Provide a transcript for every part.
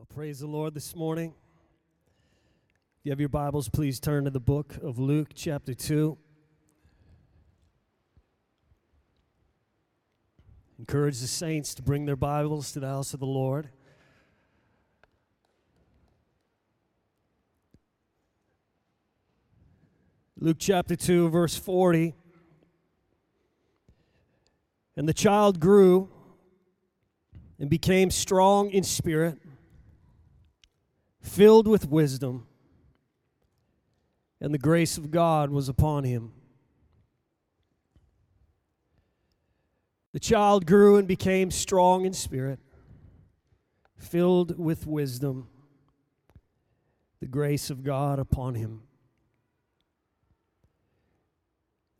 Well, praise the Lord this morning. If you have your Bibles, please turn to the book of Luke, chapter 2. Encourage the saints to bring their Bibles to the house of the Lord. Luke chapter 2, verse 40. And the child grew and became strong in spirit, filled with wisdom, and the grace of God was upon him. The child grew and became strong in spirit, filled with wisdom, the grace of God upon him.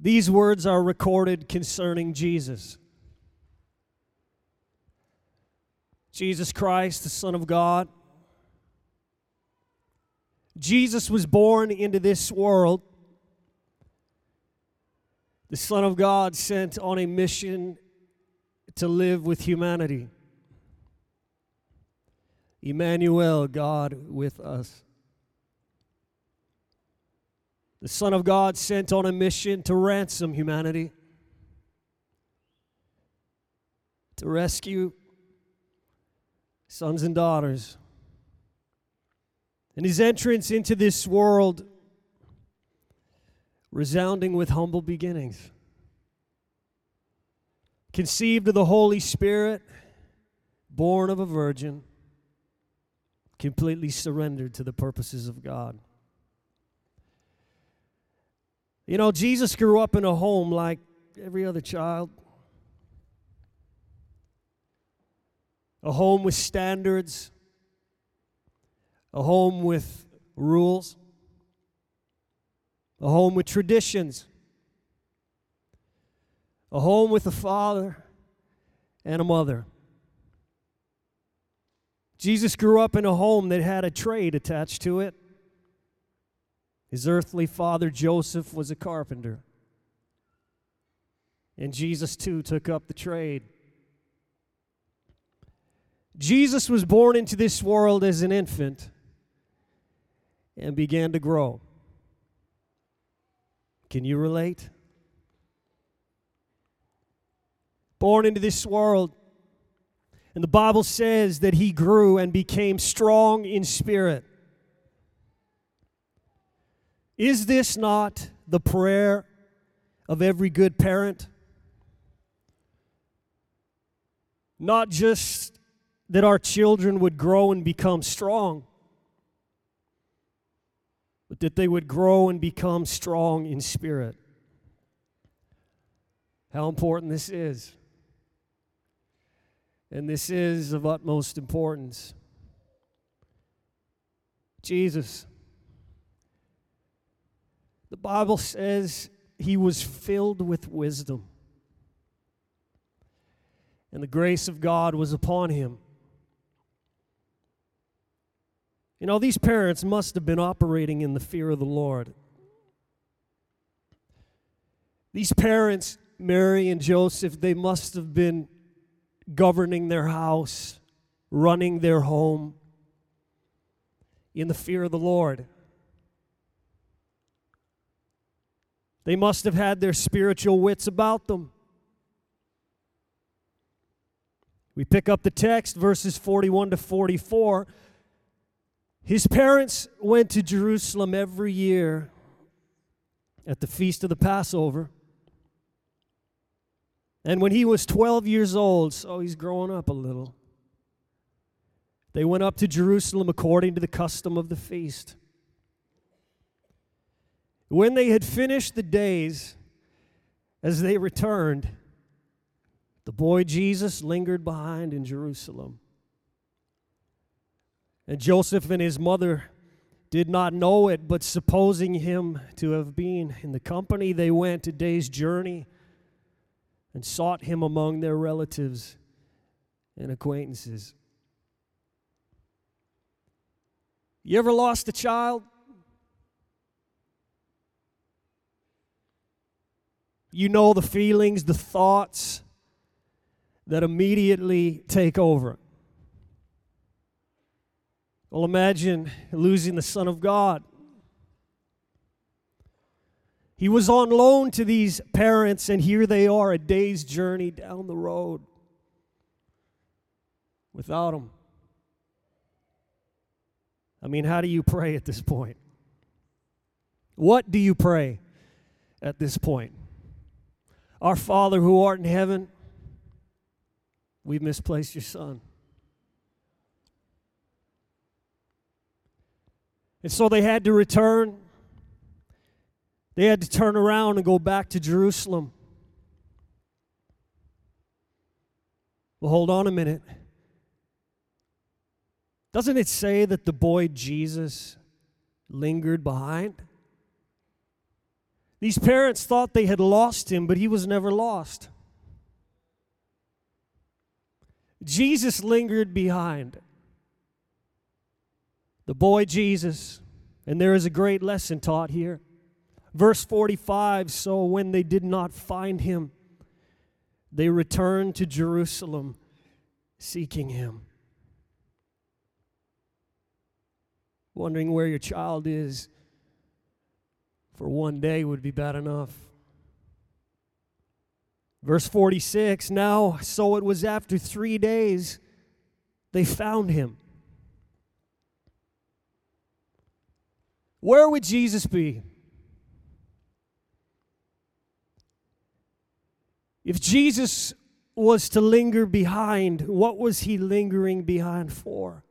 These words are recorded concerning Jesus. Jesus Christ, the Son of God. Jesus was born into this world. The Son of God sent on a mission to live with humanity. Emmanuel, God with us. The Son of God sent on a mission to ransom humanity, to rescue sons and daughters. And his entrance into this world resounding with humble beginnings. Conceived of the Holy Spirit, born of a virgin, completely surrendered to the purposes of God. You know, Jesus grew up in a home like every other child. A home with standards, a home with rules, a home with traditions, a home with a father and a mother. Jesus grew up in a home that had a trade attached to it. His earthly father, Joseph, was a carpenter. And Jesus, too, took up the trade. Jesus was born into this world as an infant and began to grow. Can you relate? Born into this world. And the Bible says that he grew and became strong in spirit. Is this not the prayer of every good parent? Not just that our children would grow and become strong, but that they would grow and become strong in spirit. How important this is. And this is of utmost importance. Jesus the Bible says he was filled with wisdom, and the grace of God was upon him. You know, these parents must have been operating in the fear of the Lord. These parents, Mary and Joseph, they must have been governing their house, running their home in the fear of the Lord. They must have had their spiritual wits about them. We pick up the text, verses 41 to 44. His parents went to Jerusalem every year at the feast of the Passover. And when he was 12 years old, so he's growing up a little, they went up to Jerusalem according to the custom of the feast. When they had finished the days, as they returned, the boy Jesus lingered behind in Jerusalem. And Joseph and his mother did not know it, but supposing him to have been in the company, they went a day's journey and sought him among their relatives and acquaintances. You ever lost a child? You know the feelings, the thoughts that immediately take over. Well, imagine losing the Son of God. He was on loan to these parents, and here they are, a day's journey down the road without him. I mean, how do you pray at this point? What do you pray at this point? Our Father who art in heaven, we've misplaced your Son. And so they had to return. They had to turn around and go back to Jerusalem. Well, hold on a minute. Doesn't it say that the boy Jesus lingered behind? These parents thought they had lost him, but he was never lost. Jesus lingered behind. The boy Jesus, and there is a great lesson taught here. Verse 45 So when they did not find him, they returned to Jerusalem seeking him. Wondering where your child is for one day would be bad enough. Verse 46 Now, so it was after three days they found him. Where would Jesus be? If Jesus was to linger behind, what was he lingering behind for?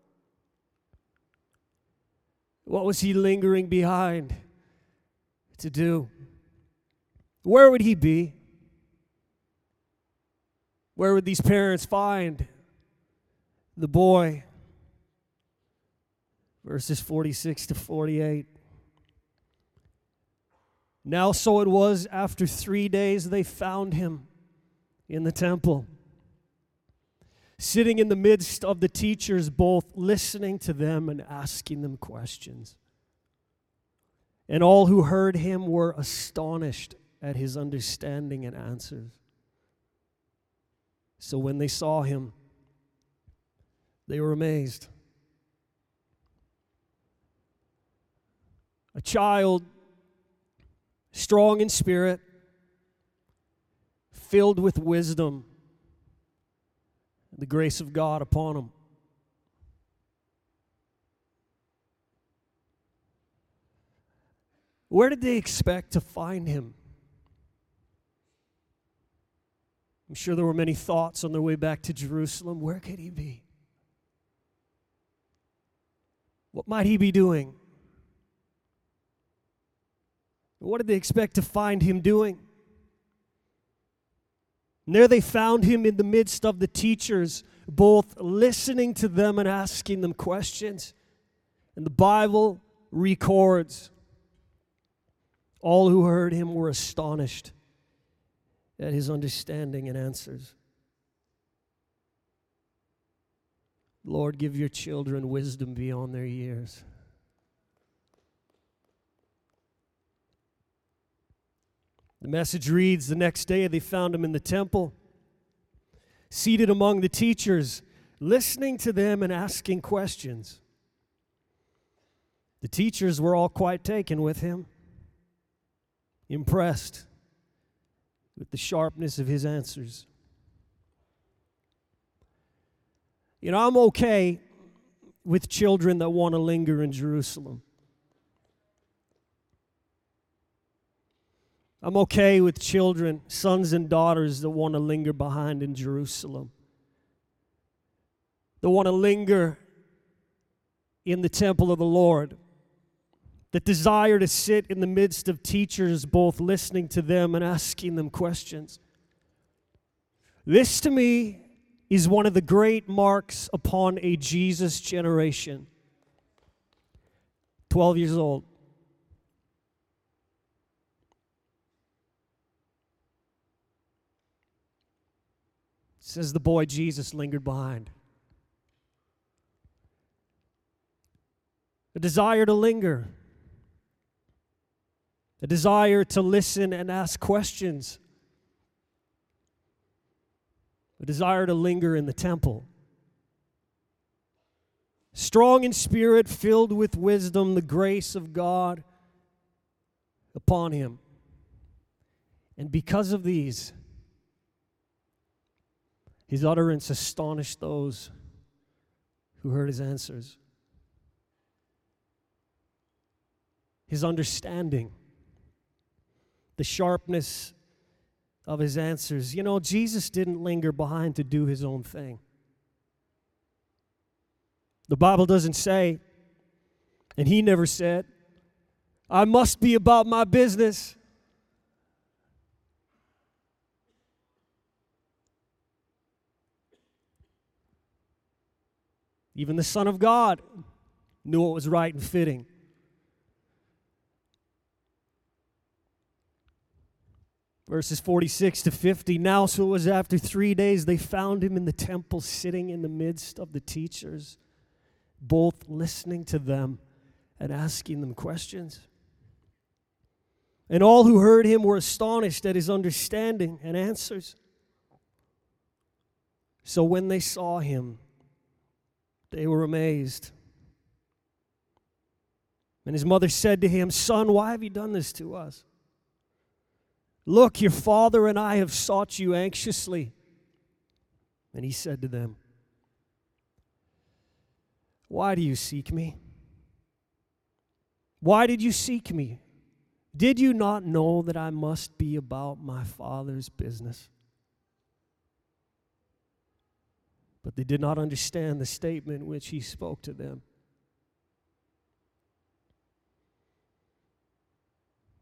What was he lingering behind to do? Where would he be? Where would these parents find the boy? Verses 46 to 48. Now, so it was after three days they found him in the temple, sitting in the midst of the teachers, both listening to them and asking them questions. And all who heard him were astonished at his understanding and answers. So when they saw him, they were amazed. A child strong in spirit, filled with wisdom, the grace of God upon him. Where did they expect to find him? I'm sure there were many thoughts on their way back to Jerusalem. Where could he be? What might he be doing? What did they expect to find him doing? And there they found him in the midst of the teachers, both listening to them and asking them questions. And the Bible records all who heard him were astonished at his understanding and answers. Lord, give your children wisdom beyond their years. The message reads The next day they found him in the temple, seated among the teachers, listening to them and asking questions. The teachers were all quite taken with him, impressed with the sharpness of his answers. You know, I'm okay with children that want to linger in Jerusalem. I'm okay with children, sons and daughters that want to linger behind in Jerusalem. That want to linger in the temple of the Lord. That desire to sit in the midst of teachers, both listening to them and asking them questions. This to me is one of the great marks upon a Jesus generation. 12 years old. Says the boy Jesus lingered behind. A desire to linger, a desire to listen and ask questions, a desire to linger in the temple. strong in spirit, filled with wisdom, the grace of God upon him. And because of these, his utterance astonished those who heard his answers. His understanding, the sharpness of his answers. You know, Jesus didn't linger behind to do his own thing. The Bible doesn't say, and he never said, I must be about my business. Even the Son of God knew what was right and fitting. Verses 46 to 50. Now, so it was after three days, they found him in the temple, sitting in the midst of the teachers, both listening to them and asking them questions. And all who heard him were astonished at his understanding and answers. So when they saw him, they were amazed. And his mother said to him, Son, why have you done this to us? Look, your father and I have sought you anxiously. And he said to them, Why do you seek me? Why did you seek me? Did you not know that I must be about my father's business? But they did not understand the statement which he spoke to them.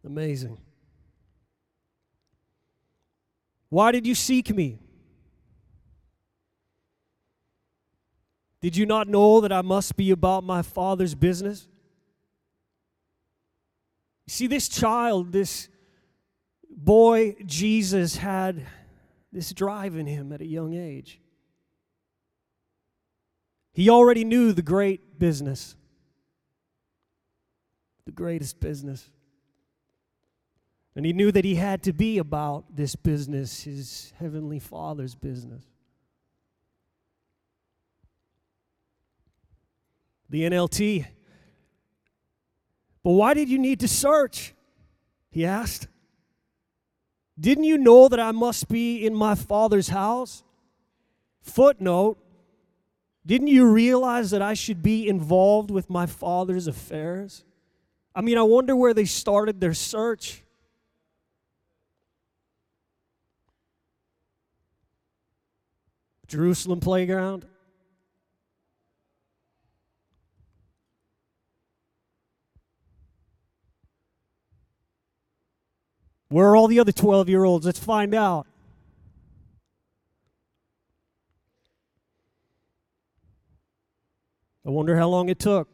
Amazing. Why did you seek me? Did you not know that I must be about my Father's business? See, this child, this boy, Jesus, had this drive in him at a young age. He already knew the great business, the greatest business. And he knew that he had to be about this business, his heavenly Father's business. The NLT. But why did you need to search? He asked. Didn't you know that I must be in my Father's house? Footnote didn't you realize that I should be involved with my father's affairs? I mean, I wonder where they started their search. Jerusalem playground? Where are all the other 12 year olds? Let's find out. I wonder how long it took.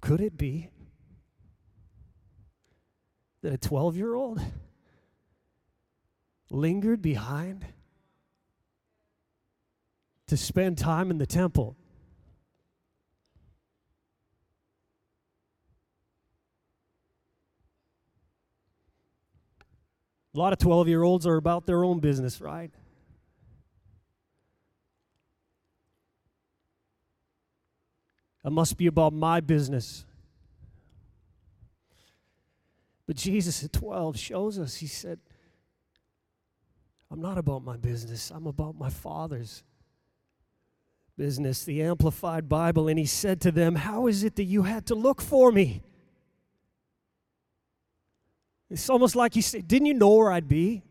Could it be that a 12 year old lingered behind to spend time in the temple? A lot of 12 year olds are about their own business, right? It must be about my business. But Jesus at 12 shows us, he said, I'm not about my business, I'm about my Father's business, the Amplified Bible. And he said to them, How is it that you had to look for me? It's almost like he said, Didn't you know where I'd be?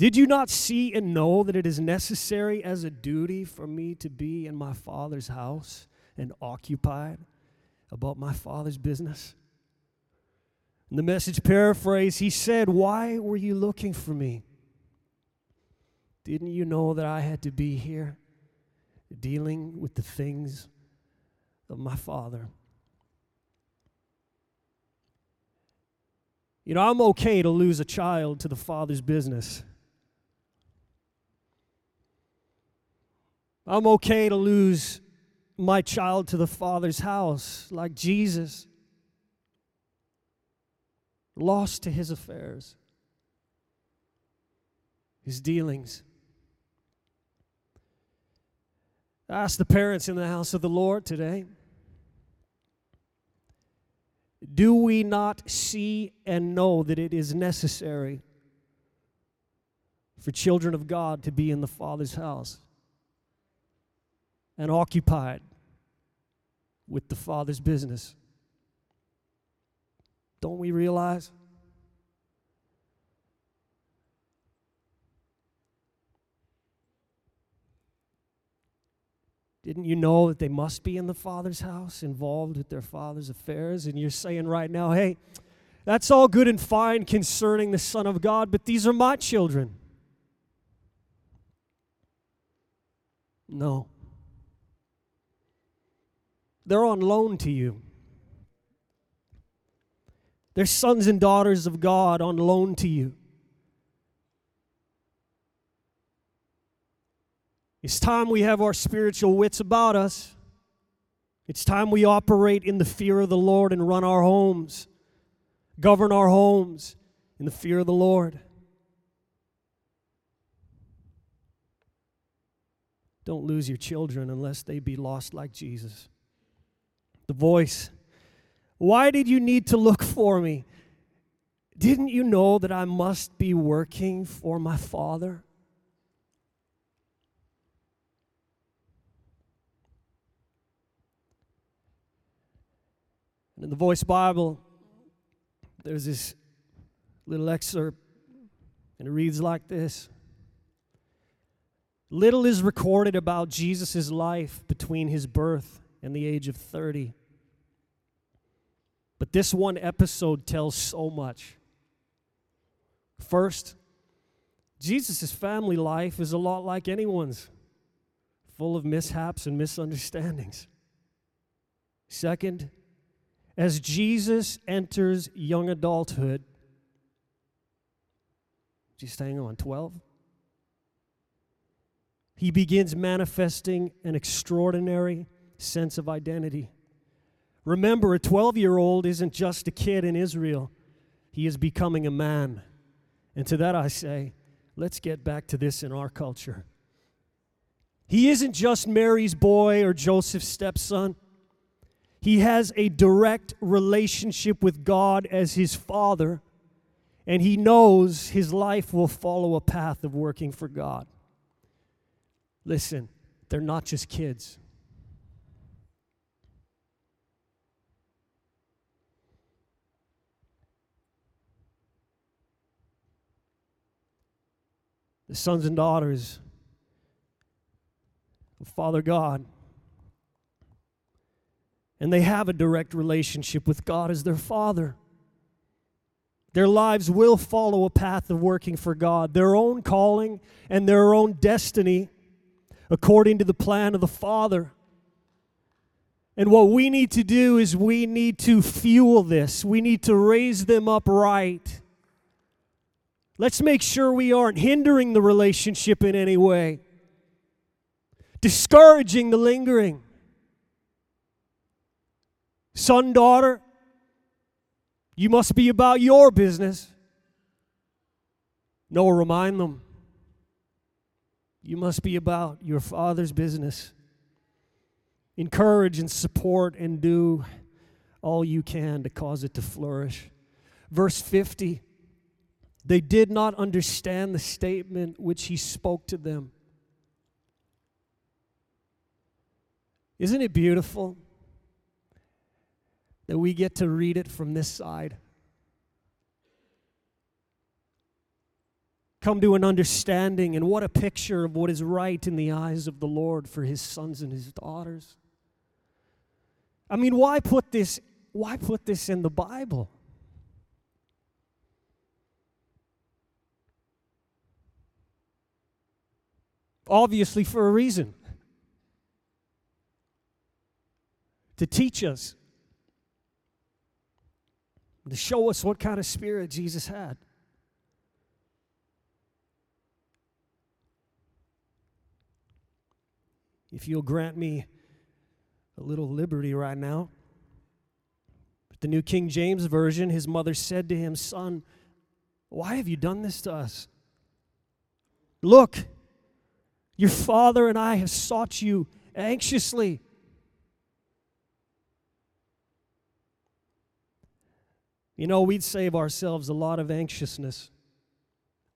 Did you not see and know that it is necessary as a duty for me to be in my Father's house and occupied about my Father's business? In the message paraphrase, he said, Why were you looking for me? Didn't you know that I had to be here dealing with the things of my Father? You know, I'm okay to lose a child to the Father's business. I'm okay to lose my child to the Father's house like Jesus, lost to his affairs, his dealings. Ask the parents in the house of the Lord today. Do we not see and know that it is necessary for children of God to be in the Father's house and occupied with the Father's business? Don't we realize? Didn't you know that they must be in the Father's house, involved with their Father's affairs? And you're saying right now, hey, that's all good and fine concerning the Son of God, but these are my children. No. They're on loan to you. They're sons and daughters of God on loan to you. It's time we have our spiritual wits about us. It's time we operate in the fear of the Lord and run our homes, govern our homes in the fear of the Lord. Don't lose your children unless they be lost like Jesus. The voice, why did you need to look for me? Didn't you know that I must be working for my Father? And in the Voice Bible, there's this little excerpt, and it reads like this Little is recorded about Jesus' life between his birth and the age of 30. But this one episode tells so much. First, Jesus' family life is a lot like anyone's, full of mishaps and misunderstandings. Second, as Jesus enters young adulthood, just hang on, 12? He begins manifesting an extraordinary sense of identity. Remember, a 12 year old isn't just a kid in Israel, he is becoming a man. And to that I say, let's get back to this in our culture. He isn't just Mary's boy or Joseph's stepson. He has a direct relationship with God as his father, and he knows his life will follow a path of working for God. Listen, they're not just kids. The sons and daughters of Father God and they have a direct relationship with God as their Father. Their lives will follow a path of working for God, their own calling and their own destiny according to the plan of the Father. And what we need to do is we need to fuel this, we need to raise them up right. Let's make sure we aren't hindering the relationship in any way, discouraging the lingering. Son, daughter, you must be about your business. No, remind them. You must be about your father's business. Encourage and support and do all you can to cause it to flourish. Verse 50 They did not understand the statement which he spoke to them. Isn't it beautiful? that we get to read it from this side. Come to an understanding, and what a picture of what is right in the eyes of the Lord for his sons and his daughters. I mean, why put this, why put this in the Bible? Obviously, for a reason. To teach us to show us what kind of spirit Jesus had. If you'll grant me a little liberty right now. The New King James Version, his mother said to him, Son, why have you done this to us? Look, your father and I have sought you anxiously. You know, we'd save ourselves a lot of anxiousness,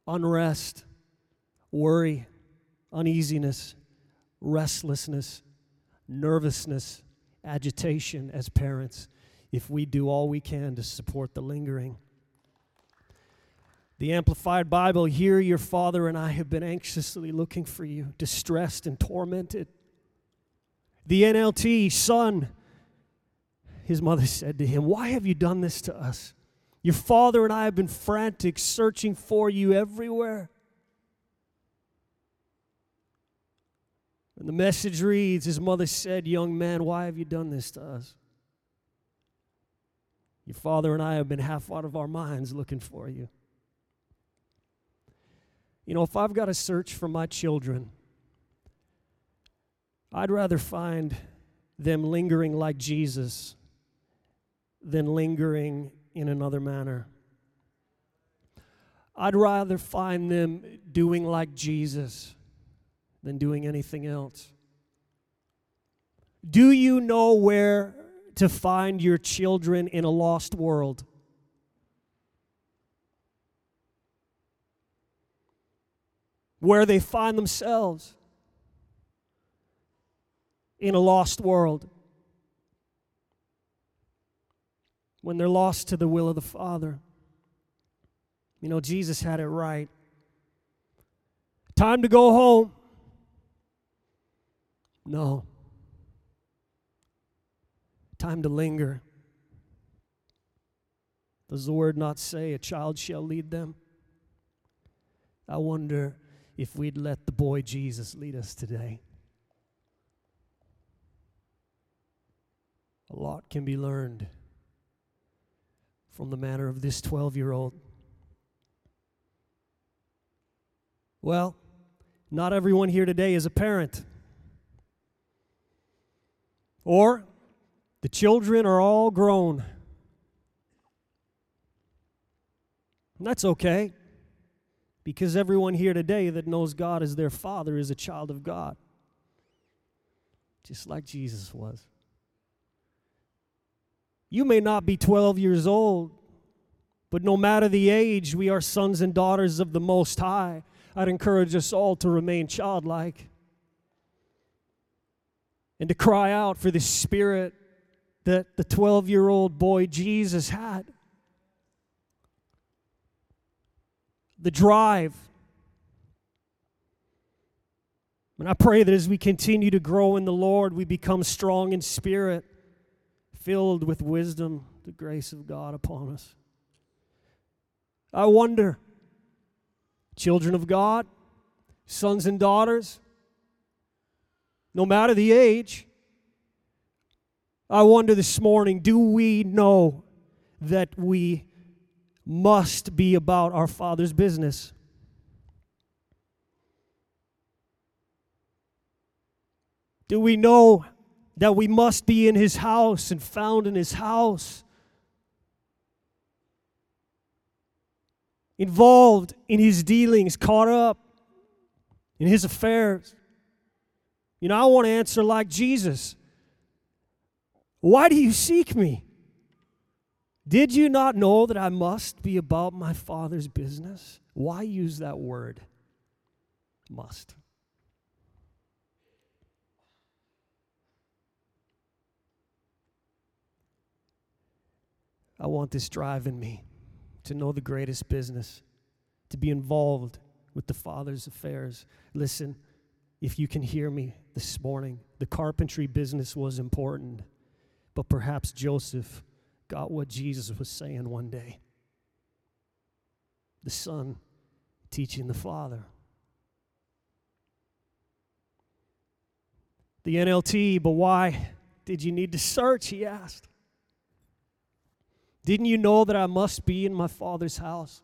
unrest, worry, uneasiness, restlessness, nervousness, agitation as parents if we do all we can to support the lingering. The Amplified Bible, here your father and I have been anxiously looking for you, distressed and tormented. The NLT, son, his mother said to him, Why have you done this to us? Your father and I have been frantic, searching for you everywhere. And the message reads His mother said, Young man, why have you done this to us? Your father and I have been half out of our minds looking for you. You know, if I've got to search for my children, I'd rather find them lingering like Jesus than lingering in another manner. I'd rather find them doing like Jesus than doing anything else. Do you know where to find your children in a lost world? Where they find themselves in a lost world. When they're lost to the will of the Father. You know, Jesus had it right. Time to go home. No. Time to linger. Does the word not say, a child shall lead them? I wonder if we'd let the boy Jesus lead us today. A lot can be learned from the manner of this 12 year old. Well, not everyone here today is a parent. Or the children are all grown. And that's okay because everyone here today that knows God as their father is a child of God, just like Jesus was. You may not be 12 years old, but no matter the age, we are sons and daughters of the Most High. I'd encourage us all to remain childlike and to cry out for the spirit that the 12 year old boy Jesus had. The drive. And I pray that as we continue to grow in the Lord, we become strong in spirit, filled with wisdom, the grace of God upon us. I wonder, children of God, sons and daughters, no matter the age, I wonder this morning do we know that we must be about our Father's business? Do we know that we must be in His house and found in His house? Involved in His dealings, caught up in His affairs. You know, I want to answer like Jesus. Why do you seek me? Did you not know that I must be about my Father's business? Why use that word? Must. I want this drive in me to know the greatest business, to be involved with the Father's affairs. Listen, if you can hear me this morning, the carpentry business was important. But perhaps Joseph got what Jesus was saying one day the Son teaching the Father. The NLT, but why did you need to search? He asked. Didn't you know that I must be in my Father's house?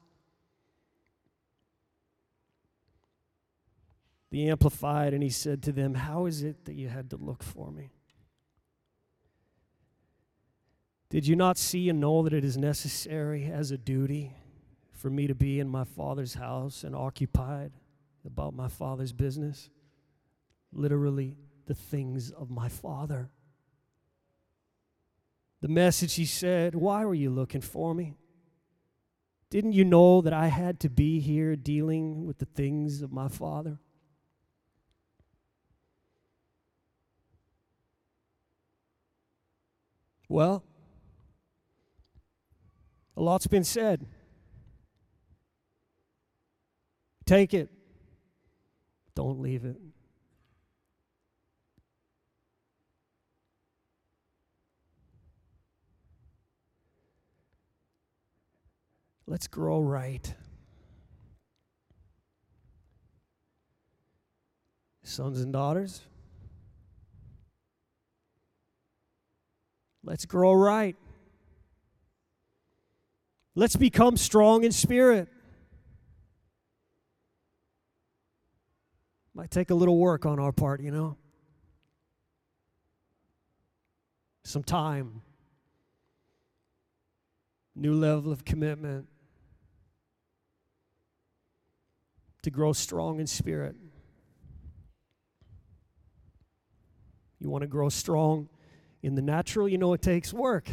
The Amplified, and he said to them, How is it that you had to look for me? Did you not see and know that it is necessary as a duty for me to be in my Father's house and occupied about my Father's business? Literally, the things of my Father. The message he said, Why were you looking for me? Didn't you know that I had to be here dealing with the things of my Father? Well, a lot's been said. Take it, don't leave it. Let's grow right. Sons and daughters, let's grow right. Let's become strong in spirit. Might take a little work on our part, you know. Some time, new level of commitment to grow strong in spirit. You want to grow strong in the natural, you know it takes work.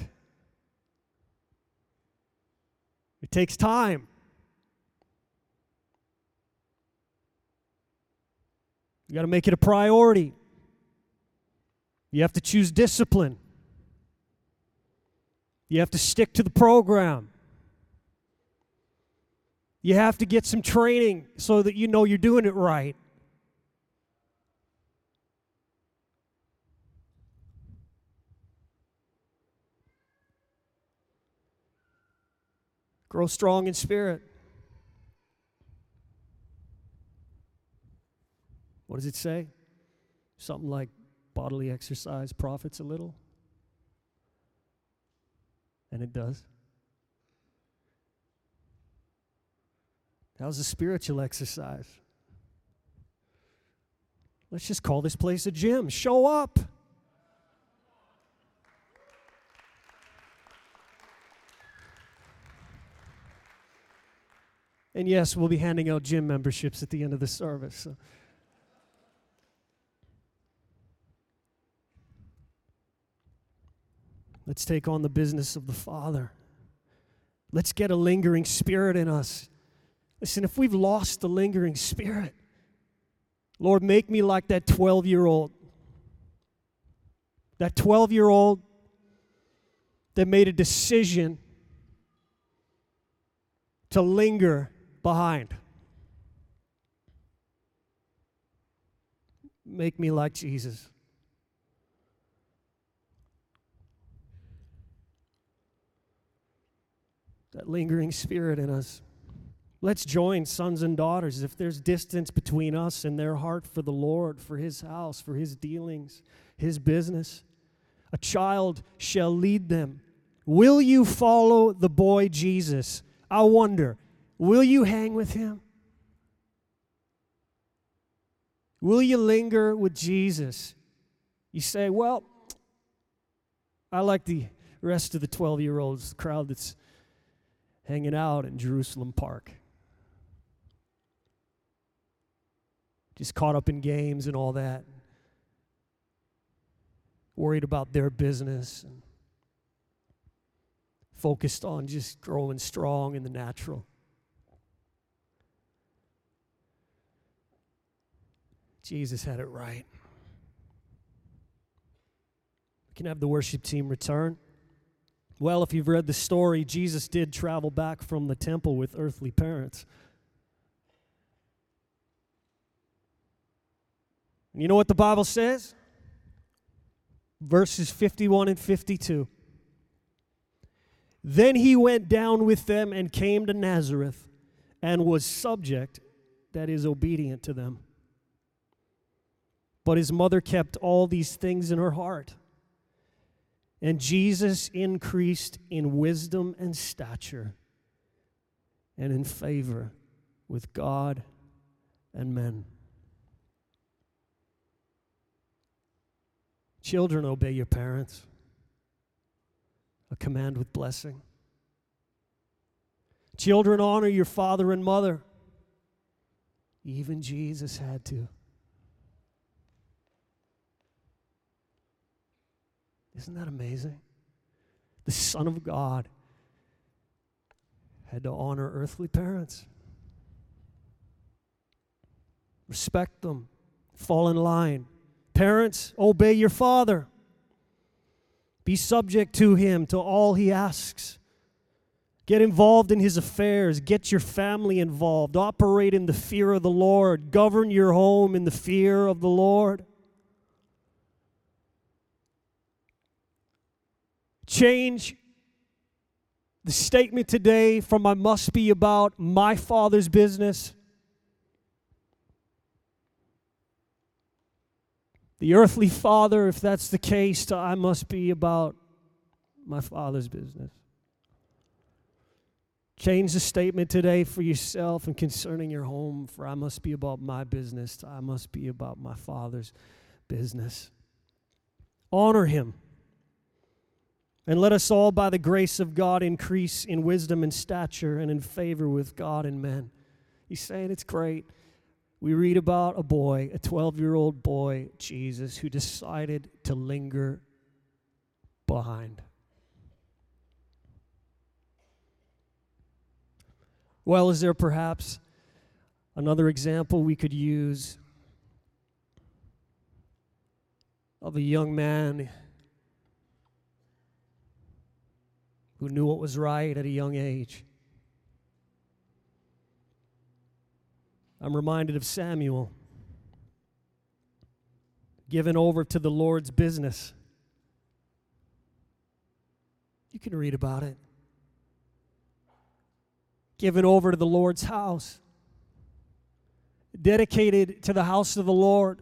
It takes time. You got to make it a priority. You have to choose discipline. You have to stick to the program. You have to get some training so that you know you're doing it right. Grow strong in spirit. What does it say? Something like bodily exercise profits a little. And it does. That was a spiritual exercise? Let's just call this place a gym. Show up. And yes, we'll be handing out gym memberships at the end of the service. So. Let's take on the business of the Father. Let's get a lingering spirit in us. Listen, if we've lost the lingering spirit, Lord, make me like that 12 year old. That 12 year old that made a decision to linger behind. Make me like Jesus. That lingering spirit in us. Let's join sons and daughters. If there's distance between us and their heart for the Lord, for His house, for His dealings, His business, a child shall lead them. Will you follow the boy Jesus? I wonder, will you hang with Him? Will you linger with Jesus? You say, well, I like the rest of the 12 year olds, the crowd that's hanging out in Jerusalem Park. just caught up in games and all that. Worried about their business and focused on just growing strong in the natural. Jesus had it right. We can have the worship team return. Well, if you've read the story, Jesus did travel back from the temple with earthly parents. And you know what the Bible says? Verses 51 and 52. Then he went down with them and came to Nazareth and was subject, that is, obedient to them. But his mother kept all these things in her heart. And Jesus increased in wisdom and stature and in favor with God and men. Children, obey your parents. A command with blessing. Children, honor your father and mother. Even Jesus had to. Isn't that amazing? The Son of God had to honor earthly parents. Respect them, fall in line. Parents, obey your father. Be subject to him, to all he asks. Get involved in his affairs. Get your family involved. Operate in the fear of the Lord. Govern your home in the fear of the Lord. Change the statement today from I must be about my father's business. The earthly father, if that's the case, to I must be about my father's business. Change the statement today for yourself and concerning your home, for I must be about my business, I must be about my Father's business. Honor Him. And let us all, by the grace of God, increase in wisdom and stature and in favor with God and men. He's saying it's great. We read about a boy, a 12 year old boy, Jesus, who decided to linger behind. Well, is there perhaps another example we could use of a young man who knew what was right at a young age? I'm reminded of Samuel given over to the Lord's business. You can read about it given over to the Lord's house, dedicated to the house of the Lord,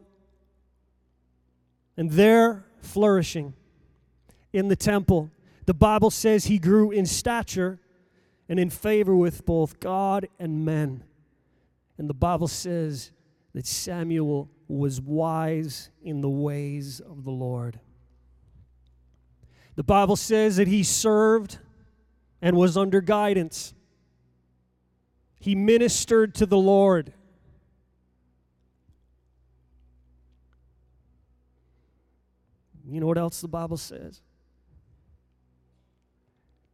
and there flourishing in the temple. The Bible says he grew in stature and in favor with both God and men. And the Bible says that Samuel was wise in the ways of the Lord. The Bible says that he served and was under guidance. He ministered to the Lord. You know what else the Bible says?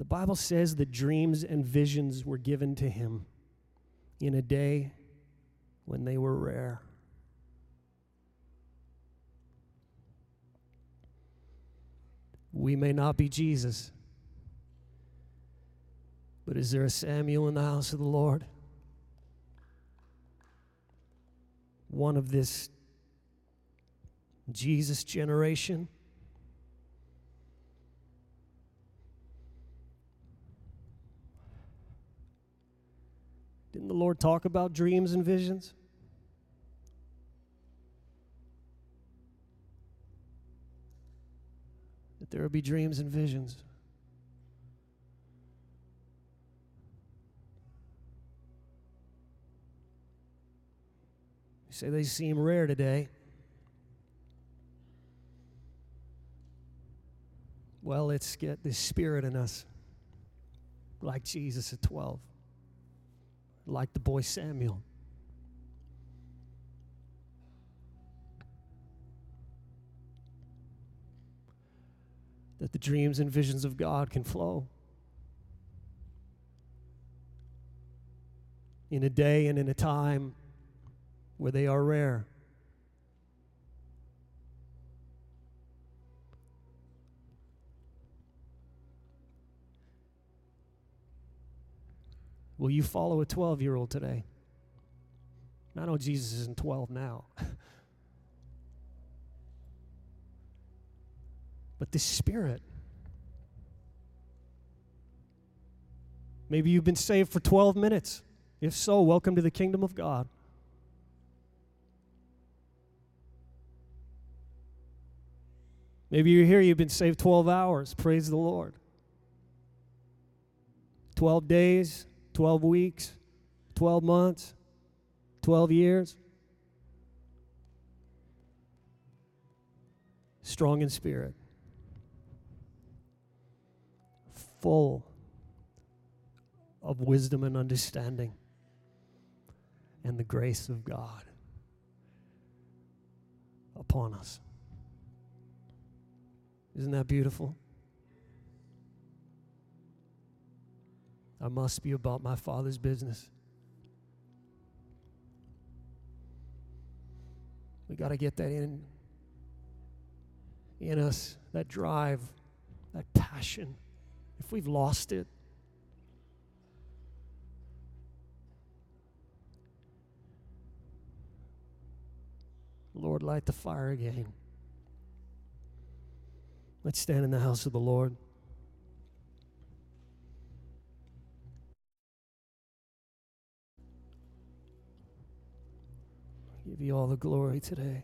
The Bible says that dreams and visions were given to him in a day when they were rare. We may not be Jesus, but is there a Samuel in the house of the Lord? one of this Jesus generation. Didn't the Lord talk about dreams and visions? That there would be dreams and visions. say they seem rare today. Well, let's get this spirit in us, like Jesus at 12, like the boy Samuel. That the dreams and visions of God can flow. In a day and in a time where they are rare. Will you follow a 12 year old today? I know Jesus isn't 12 now. but the Spirit. Maybe you've been saved for 12 minutes. If so, welcome to the kingdom of God. Maybe you're here, you've been saved 12 hours. Praise the Lord. 12 days, 12 weeks, 12 months, 12 years. Strong in spirit, full of wisdom and understanding and the grace of God upon us. Isn't that beautiful? I must be about my Father's business. We got to get that in in us, that drive, that passion. If we've lost it, Lord, light the fire again. Let's stand in the house of the Lord. You all the glory today.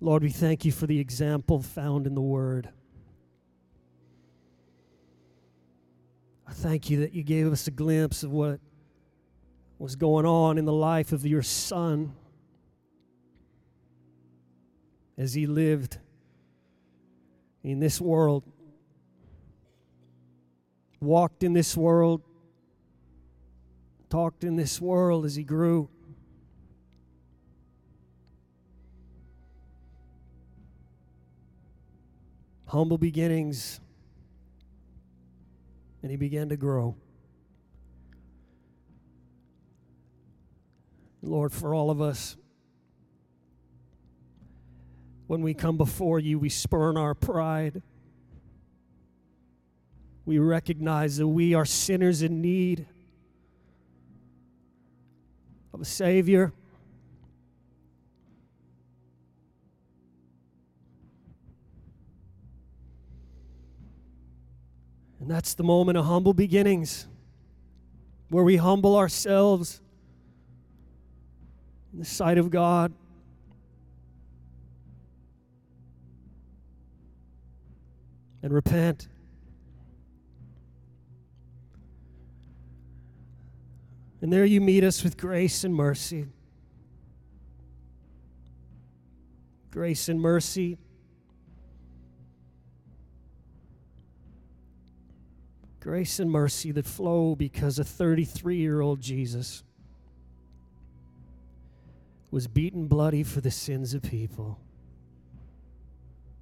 Lord, we thank you for the example found in the Word. I thank you that you gave us a glimpse of what was going on in the life of your Son as he lived in this world, walked in this world, talked in this world as he grew. Humble beginnings, and he began to grow. Lord, for all of us, when we come before you, we spurn our pride. We recognize that we are sinners in need of a Savior. And that's the moment of humble beginnings where we humble ourselves in the sight of God. And repent. And there you meet us with grace and mercy. Grace and mercy. Grace and mercy that flow because a 33 year old Jesus was beaten bloody for the sins of people,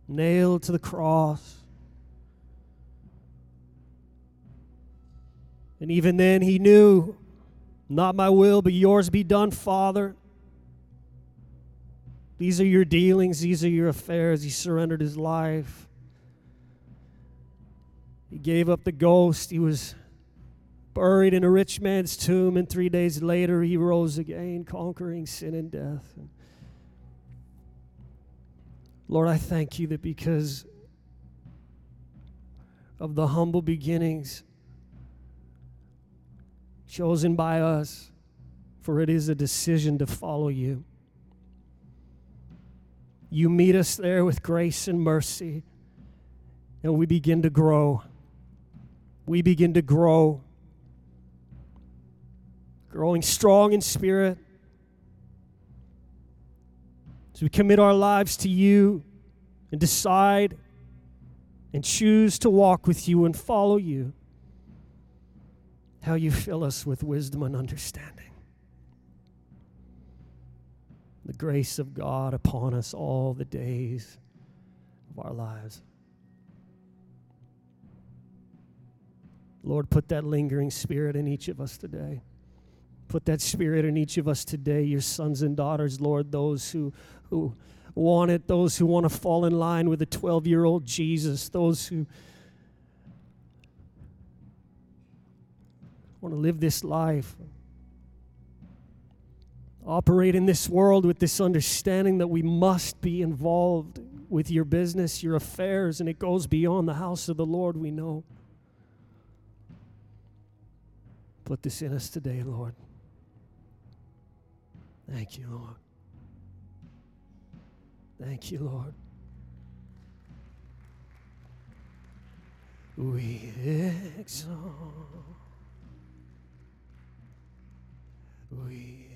nailed to the cross. And even then, he knew not my will, but yours be done, Father. These are your dealings, these are your affairs. He surrendered his life. He gave up the ghost. He was buried in a rich man's tomb, and three days later he rose again, conquering sin and death. Lord, I thank you that because of the humble beginnings chosen by us, for it is a decision to follow you. You meet us there with grace and mercy, and we begin to grow. We begin to grow, growing strong in spirit. As we commit our lives to you and decide and choose to walk with you and follow you how you fill us with wisdom and understanding. The grace of God upon us all the days of our lives. Lord, put that lingering spirit in each of us today. Put that spirit in each of us today, your sons and daughters, Lord, those who, who want it, those who want to fall in line with the 12 year old Jesus, those who want to live this life. Operate in this world with this understanding that we must be involved with your business, your affairs, and it goes beyond the house of the Lord, we know. Put this in us today, Lord. Thank you, Lord. Thank you, Lord. We exalt We